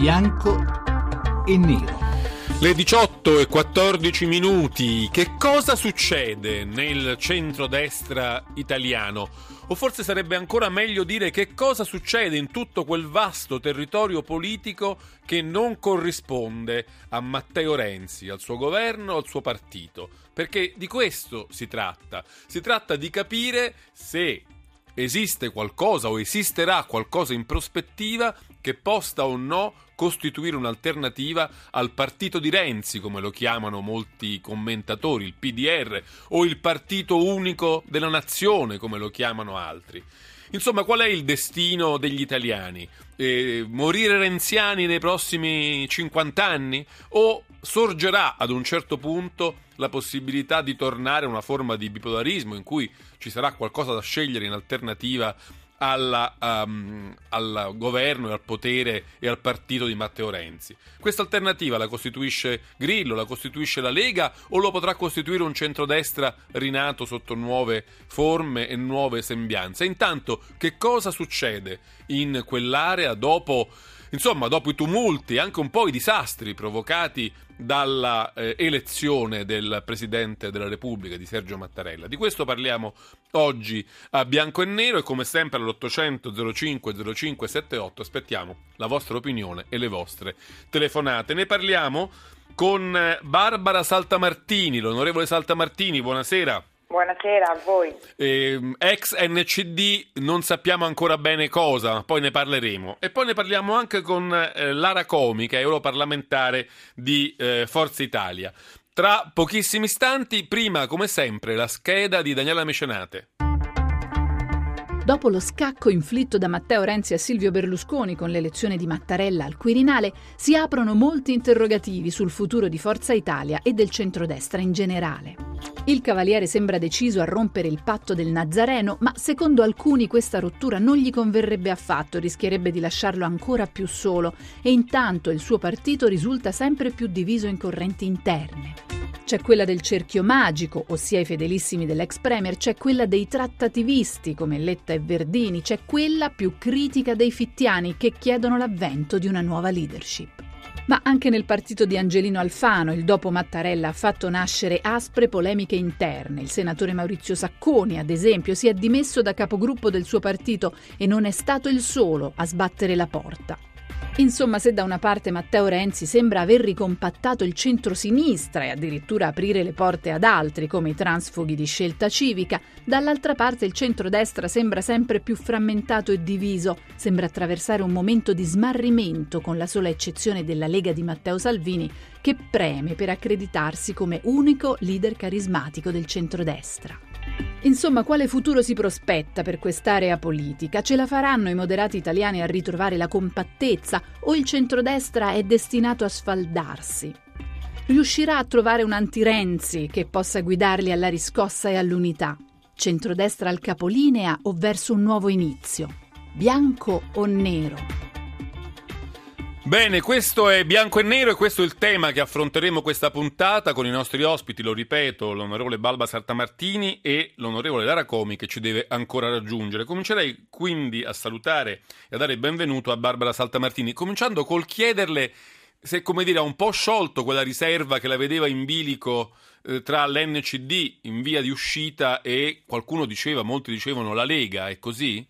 bianco e nero. Le 18 e 14 minuti, che cosa succede nel centrodestra italiano? O forse sarebbe ancora meglio dire che cosa succede in tutto quel vasto territorio politico che non corrisponde a Matteo Renzi, al suo governo, al suo partito. Perché di questo si tratta. Si tratta di capire se esiste qualcosa o esisterà qualcosa in prospettiva che possa o no costituire un'alternativa al partito di Renzi, come lo chiamano molti commentatori, il PDR, o il partito unico della nazione, come lo chiamano altri. Insomma, qual è il destino degli italiani? Eh, morire renziani nei prossimi 50 anni? O sorgerà ad un certo punto la possibilità di tornare a una forma di bipolarismo in cui ci sarà qualcosa da scegliere in alternativa alla, um, al governo e al potere e al partito di Matteo Renzi. Questa alternativa la costituisce Grillo, la costituisce la Lega o lo potrà costituire un centrodestra rinato sotto nuove forme e nuove sembianze? Intanto, che cosa succede in quell'area dopo Insomma, dopo i tumulti anche un po' i disastri provocati dalla eh, elezione del Presidente della Repubblica di Sergio Mattarella. Di questo parliamo oggi a Bianco e Nero e come sempre all'800 05 05 78 aspettiamo la vostra opinione e le vostre telefonate. Ne parliamo con eh, Barbara Saltamartini, l'onorevole Saltamartini, buonasera. Buonasera a voi. Eh, ex NCD non sappiamo ancora bene cosa, poi ne parleremo. E poi ne parliamo anche con eh, Lara Comi, che è europarlamentare di eh, Forza Italia. Tra pochissimi istanti, prima come sempre la scheda di Daniela Mecenate. Dopo lo scacco inflitto da Matteo Renzi a Silvio Berlusconi con l'elezione di Mattarella al Quirinale, si aprono molti interrogativi sul futuro di Forza Italia e del centrodestra in generale. Il Cavaliere sembra deciso a rompere il patto del Nazareno, ma secondo alcuni questa rottura non gli converrebbe affatto, rischierebbe di lasciarlo ancora più solo e intanto il suo partito risulta sempre più diviso in correnti interne. C'è quella del cerchio magico, ossia i fedelissimi dell'ex premier, c'è quella dei trattativisti come Letta e Verdini, c'è quella più critica dei fittiani che chiedono l'avvento di una nuova leadership. Ma anche nel partito di Angelino Alfano, il dopo Mattarella ha fatto nascere aspre polemiche interne. Il senatore Maurizio Sacconi, ad esempio, si è dimesso da capogruppo del suo partito e non è stato il solo a sbattere la porta. Insomma, se da una parte Matteo Renzi sembra aver ricompattato il centro-sinistra e addirittura aprire le porte ad altri come i transfughi di scelta civica, dall'altra parte il centro-destra sembra sempre più frammentato e diviso, sembra attraversare un momento di smarrimento con la sola eccezione della Lega di Matteo Salvini che preme per accreditarsi come unico leader carismatico del centro-destra. Insomma, quale futuro si prospetta per quest'area politica? Ce la faranno i moderati italiani a ritrovare la compattezza o il centrodestra è destinato a sfaldarsi? Riuscirà a trovare un anti-Renzi che possa guidarli alla riscossa e all'unità? Centrodestra al capolinea o verso un nuovo inizio? Bianco o nero? Bene, questo è Bianco e Nero e questo è il tema che affronteremo questa puntata con i nostri ospiti, lo ripeto, l'onorevole Balba Sartamartini e l'onorevole Lara Comi che ci deve ancora raggiungere. Comincerei quindi a salutare e a dare il benvenuto a Barbara Saltamartini, cominciando col chiederle se, come dire, ha un po' sciolto quella riserva che la vedeva in bilico eh, tra l'NCD in via di uscita e qualcuno diceva, molti dicevano la Lega, è così?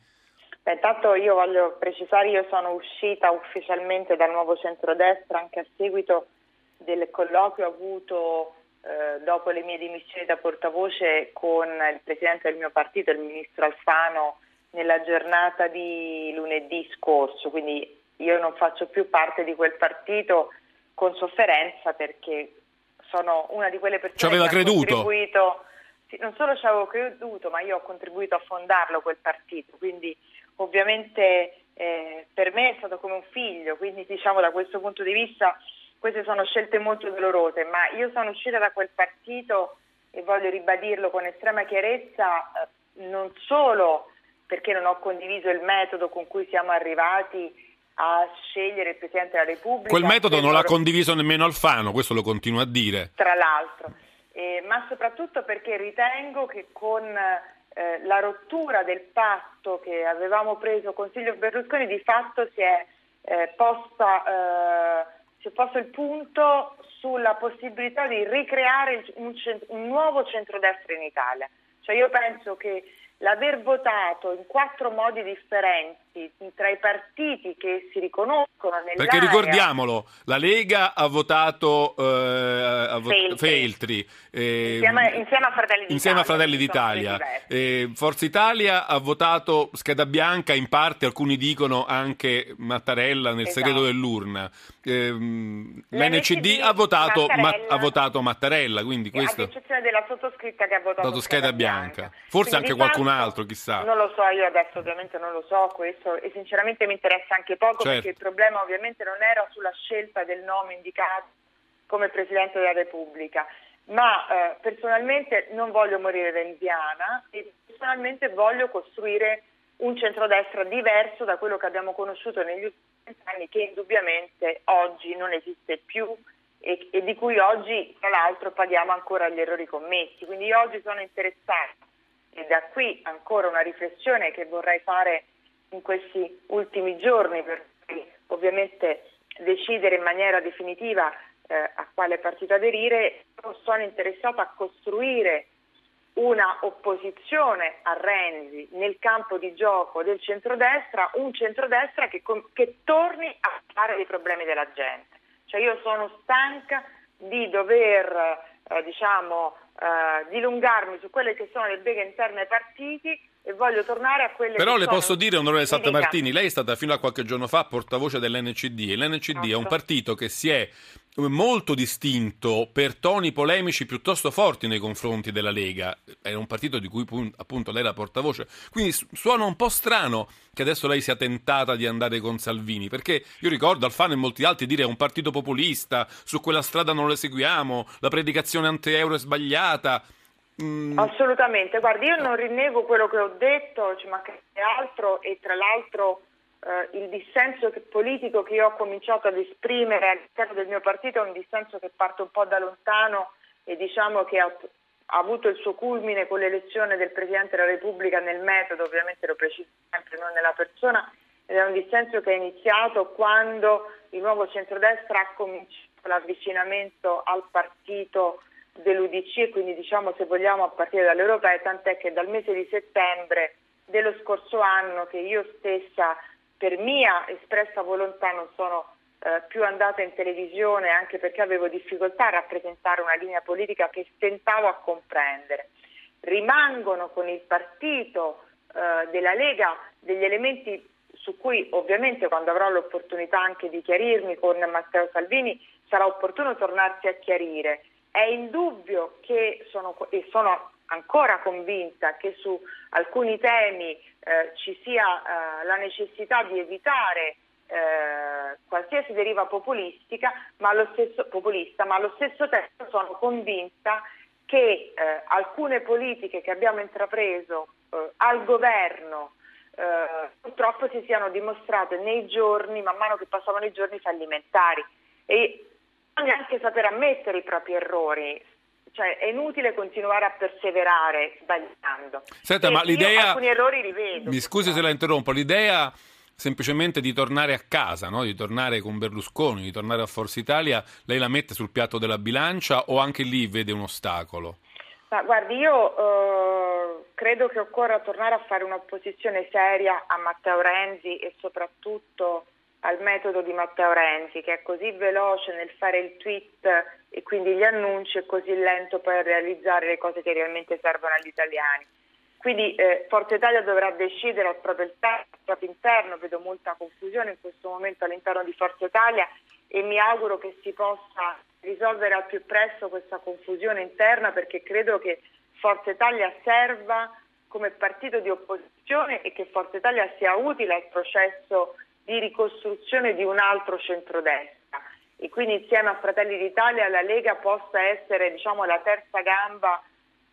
Beh, intanto io voglio precisare, io sono uscita ufficialmente dal nuovo centrodestra anche a seguito del colloquio avuto eh, dopo le mie dimissioni da portavoce con il presidente del mio partito, il ministro Alfano, nella giornata di lunedì scorso, quindi io non faccio più parte di quel partito con sofferenza perché sono una di quelle persone ci aveva che creduto. ha contribuito, sì, non solo ci avevo creduto, ma io ho contribuito a fondarlo quel partito, quindi ovviamente eh, per me è stato come un figlio, quindi diciamo da questo punto di vista queste sono scelte molto dolorose, ma io sono uscita da quel partito e voglio ribadirlo con estrema chiarezza, eh, non solo perché non ho condiviso il metodo con cui siamo arrivati a scegliere il Presidente della Repubblica. Quel metodo non l'ha condiviso nemmeno Alfano, questo lo continua a dire. Tra l'altro, eh, ma soprattutto perché ritengo che con eh, la rottura del patto che avevamo preso con Silvio Berlusconi di fatto si è eh, posta, eh, si è posto il punto sulla possibilità di ricreare un, un nuovo centrodestra in Italia. Cioè io penso che l'aver votato in quattro modi differenti tra i partiti che si riconoscono nell'area... Perché ricordiamolo, la Lega ha votato eh, ha Feltri, Feltri eh, insieme, insieme, a Fratelli d'Italia, insieme a Fratelli d'Italia. Eh, Forza Italia ha votato scheda bianca, in parte alcuni dicono anche Mattarella nel esatto. segreto dell'urna. Eh, L'NCD ha votato Mattarella, ma, ha votato Mattarella, quindi questo... ad eccezione della sottoscritta che ha votato scheda, scheda bianca. bianca. Forse quindi anche qualcun altro, chissà. Non lo so, io adesso ovviamente non lo so questo e sinceramente mi interessa anche poco certo. perché il problema ovviamente non era sulla scelta del nome indicato come Presidente della Repubblica, ma eh, personalmente non voglio morire renziana e personalmente voglio costruire un centrodestra diverso da quello che abbiamo conosciuto negli ultimi anni che indubbiamente oggi non esiste più e, e di cui oggi tra l'altro paghiamo ancora gli errori commessi. Quindi io oggi sono interessata e da qui ancora una riflessione che vorrei fare in questi ultimi giorni per ovviamente decidere in maniera definitiva eh, a quale partito aderire, sono interessata a costruire una opposizione a Renzi nel campo di gioco del centrodestra, un centrodestra che, che torni a fare dei problemi della gente. Cioè io sono stanca di dover eh, diciamo, eh, dilungarmi su quelle che sono le beghe interne ai partiti e voglio tornare a quelle Però le sono... posso dire, onorevole Santa Martini, lei è stata fino a qualche giorno fa portavoce dell'NCD e l'NCD è un partito che si è molto distinto per toni polemici piuttosto forti nei confronti della Lega. È un partito di cui appunto lei è la portavoce. Quindi suona un po' strano che adesso lei sia tentata di andare con Salvini, perché io ricordo Alfano e molti altri dire è un partito populista, su quella strada non lo seguiamo, la predicazione anti-euro è sbagliata. Mm. Assolutamente, guardi, io non rinnego quello che ho detto, ci manca altro e tra l'altro eh, il dissenso politico che io ho cominciato ad esprimere all'interno del mio partito è un dissenso che parte un po' da lontano e diciamo che ha, ha avuto il suo culmine con l'elezione del Presidente della Repubblica nel metodo, ovviamente lo preciso sempre, non nella persona, ed è un dissenso che è iniziato quando il nuovo centrodestra ha cominciato l'avvicinamento al partito dell'UDC e quindi diciamo se vogliamo a partire dall'Europea, tant'è che dal mese di settembre dello scorso anno che io stessa per mia espressa volontà non sono eh, più andata in televisione anche perché avevo difficoltà a rappresentare una linea politica che stentavo a comprendere. Rimangono con il partito eh, della Lega degli elementi su cui ovviamente quando avrò l'opportunità anche di chiarirmi con Matteo Salvini sarà opportuno tornarsi a chiarire. È indubbio che sono, e sono ancora convinta che su alcuni temi eh, ci sia eh, la necessità di evitare eh, qualsiasi deriva populistica, ma allo stesso, populista, ma allo stesso tempo sono convinta che eh, alcune politiche che abbiamo intrapreso eh, al governo eh, purtroppo si siano dimostrate nei giorni, man mano che passavano i giorni, fallimentari. E bisogna anche saper ammettere i propri errori cioè è inutile continuare a perseverare sbagliando. Senta, e ma l'idea... alcuni errori li vedo. Mi scusi se la interrompo, l'idea semplicemente di tornare a casa, no? di tornare con Berlusconi, di tornare a Forza Italia, lei la mette sul piatto della bilancia o anche lì vede un ostacolo? Ma guardi, io eh, credo che occorra tornare a fare un'opposizione seria a Matteo Renzi e soprattutto al metodo di Matteo Renzi, che è così veloce nel fare il tweet e quindi gli annunci e così lento a realizzare le cose che realmente servono agli italiani. Quindi eh, Forza Italia dovrà decidere al proprio, al proprio interno, vedo molta confusione in questo momento all'interno di Forza Italia e mi auguro che si possa risolvere al più presto questa confusione interna perché credo che Forza Italia serva come partito di opposizione e che Forza Italia sia utile al processo di ricostruzione di un altro centrodestra e quindi insieme a Fratelli d'Italia la Lega possa essere diciamo, la terza gamba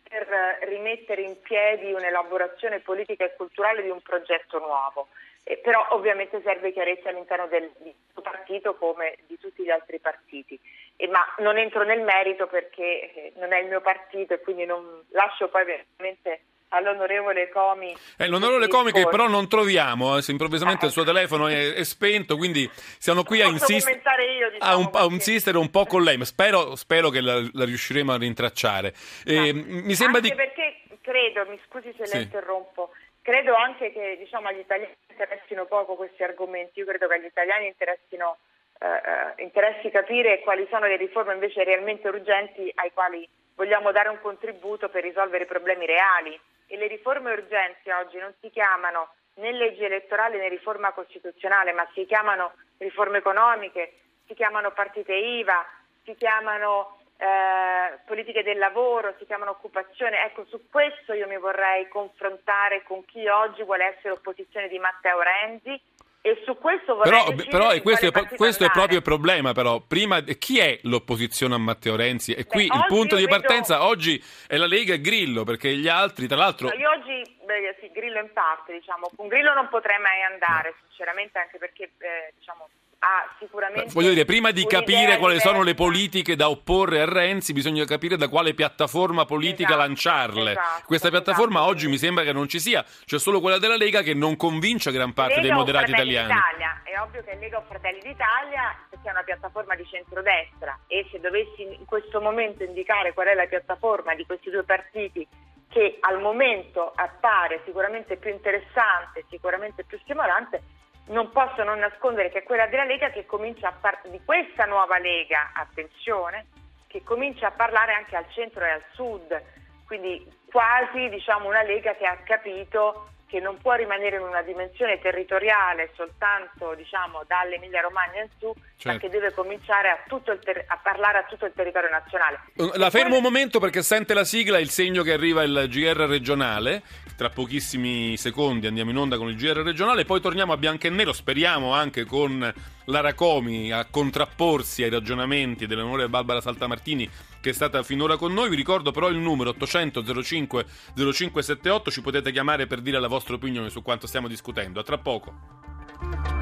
per rimettere in piedi un'elaborazione politica e culturale di un progetto nuovo. Eh, però ovviamente serve chiarezza all'interno del, questo partito come di tutti gli altri partiti. Eh, ma non entro nel merito perché eh, non è il mio partito e quindi non lascio poi veramente all'onorevole Comi. Eh, l'onorevole Comi che però non troviamo, eh, se improvvisamente il suo telefono è, è, spento, quindi siamo qui a, insist- io, diciamo, a, un, a, insistere un po' con lei, ma spero, spero che la, la, riusciremo a rintracciare. Eh, mi sembra anche di... perché credo, mi scusi se sì. la interrompo, credo anche che diciamo, agli italiani interessino poco questi argomenti, io credo che agli italiani interessino, eh, eh, interessi capire quali sono le riforme invece realmente urgenti ai quali vogliamo dare un contributo per risolvere i problemi reali e le riforme urgenti oggi non si chiamano né legge elettorale né riforma costituzionale, ma si chiamano riforme economiche, si chiamano partite IVA, si chiamano eh, politiche del lavoro, si chiamano occupazione. Ecco, su questo io mi vorrei confrontare con chi oggi vuole essere opposizione di Matteo Renzi e su questo vorrei però, però questo, è, questo è, proprio il problema però. Prima chi è l'opposizione a Matteo Renzi? E qui beh, il punto di vedo... partenza. Oggi è la Lega e Grillo perché gli altri tra l'altro no, io oggi beh, sì, Grillo in parte diciamo. Con Grillo non potrei mai andare sinceramente anche perché eh, diciamo ha sicuramente. Voglio dire, prima di capire quali diversa. sono le politiche da opporre a Renzi, bisogna capire da quale piattaforma politica esatto, lanciarle. Esatto, Questa piattaforma esatto. oggi mi sembra che non ci sia, c'è solo quella della Lega che non convince gran parte Lega dei moderati italiani. D'Italia. È ovvio che Lega o Fratelli d'Italia sia una piattaforma di centrodestra e se dovessi in questo momento indicare qual è la piattaforma di questi due partiti che al momento appare sicuramente più interessante, sicuramente più stimolante, non posso non nascondere che è quella della Lega che comincia a parlare di questa nuova Lega, attenzione, che comincia a parlare anche al centro e al sud, quindi quasi diciamo una Lega che ha capito che non può rimanere in una dimensione territoriale soltanto diciamo, dall'Emilia Romagna in su, certo. ma che deve cominciare a, ter- a, parlare a tutto il territorio nazionale. La fermo un momento perché sente la sigla, il segno che arriva il GR regionale. Tra pochissimi secondi andiamo in onda con il GR regionale, poi torniamo a bianco e nero, speriamo anche con Lara Comi a contrapporsi ai ragionamenti dell'onorevole Barbara Saltamartini che è stata finora con noi. Vi ricordo però il numero 800 05 0578, ci potete chiamare per dire la vostra opinione su quanto stiamo discutendo. A tra poco.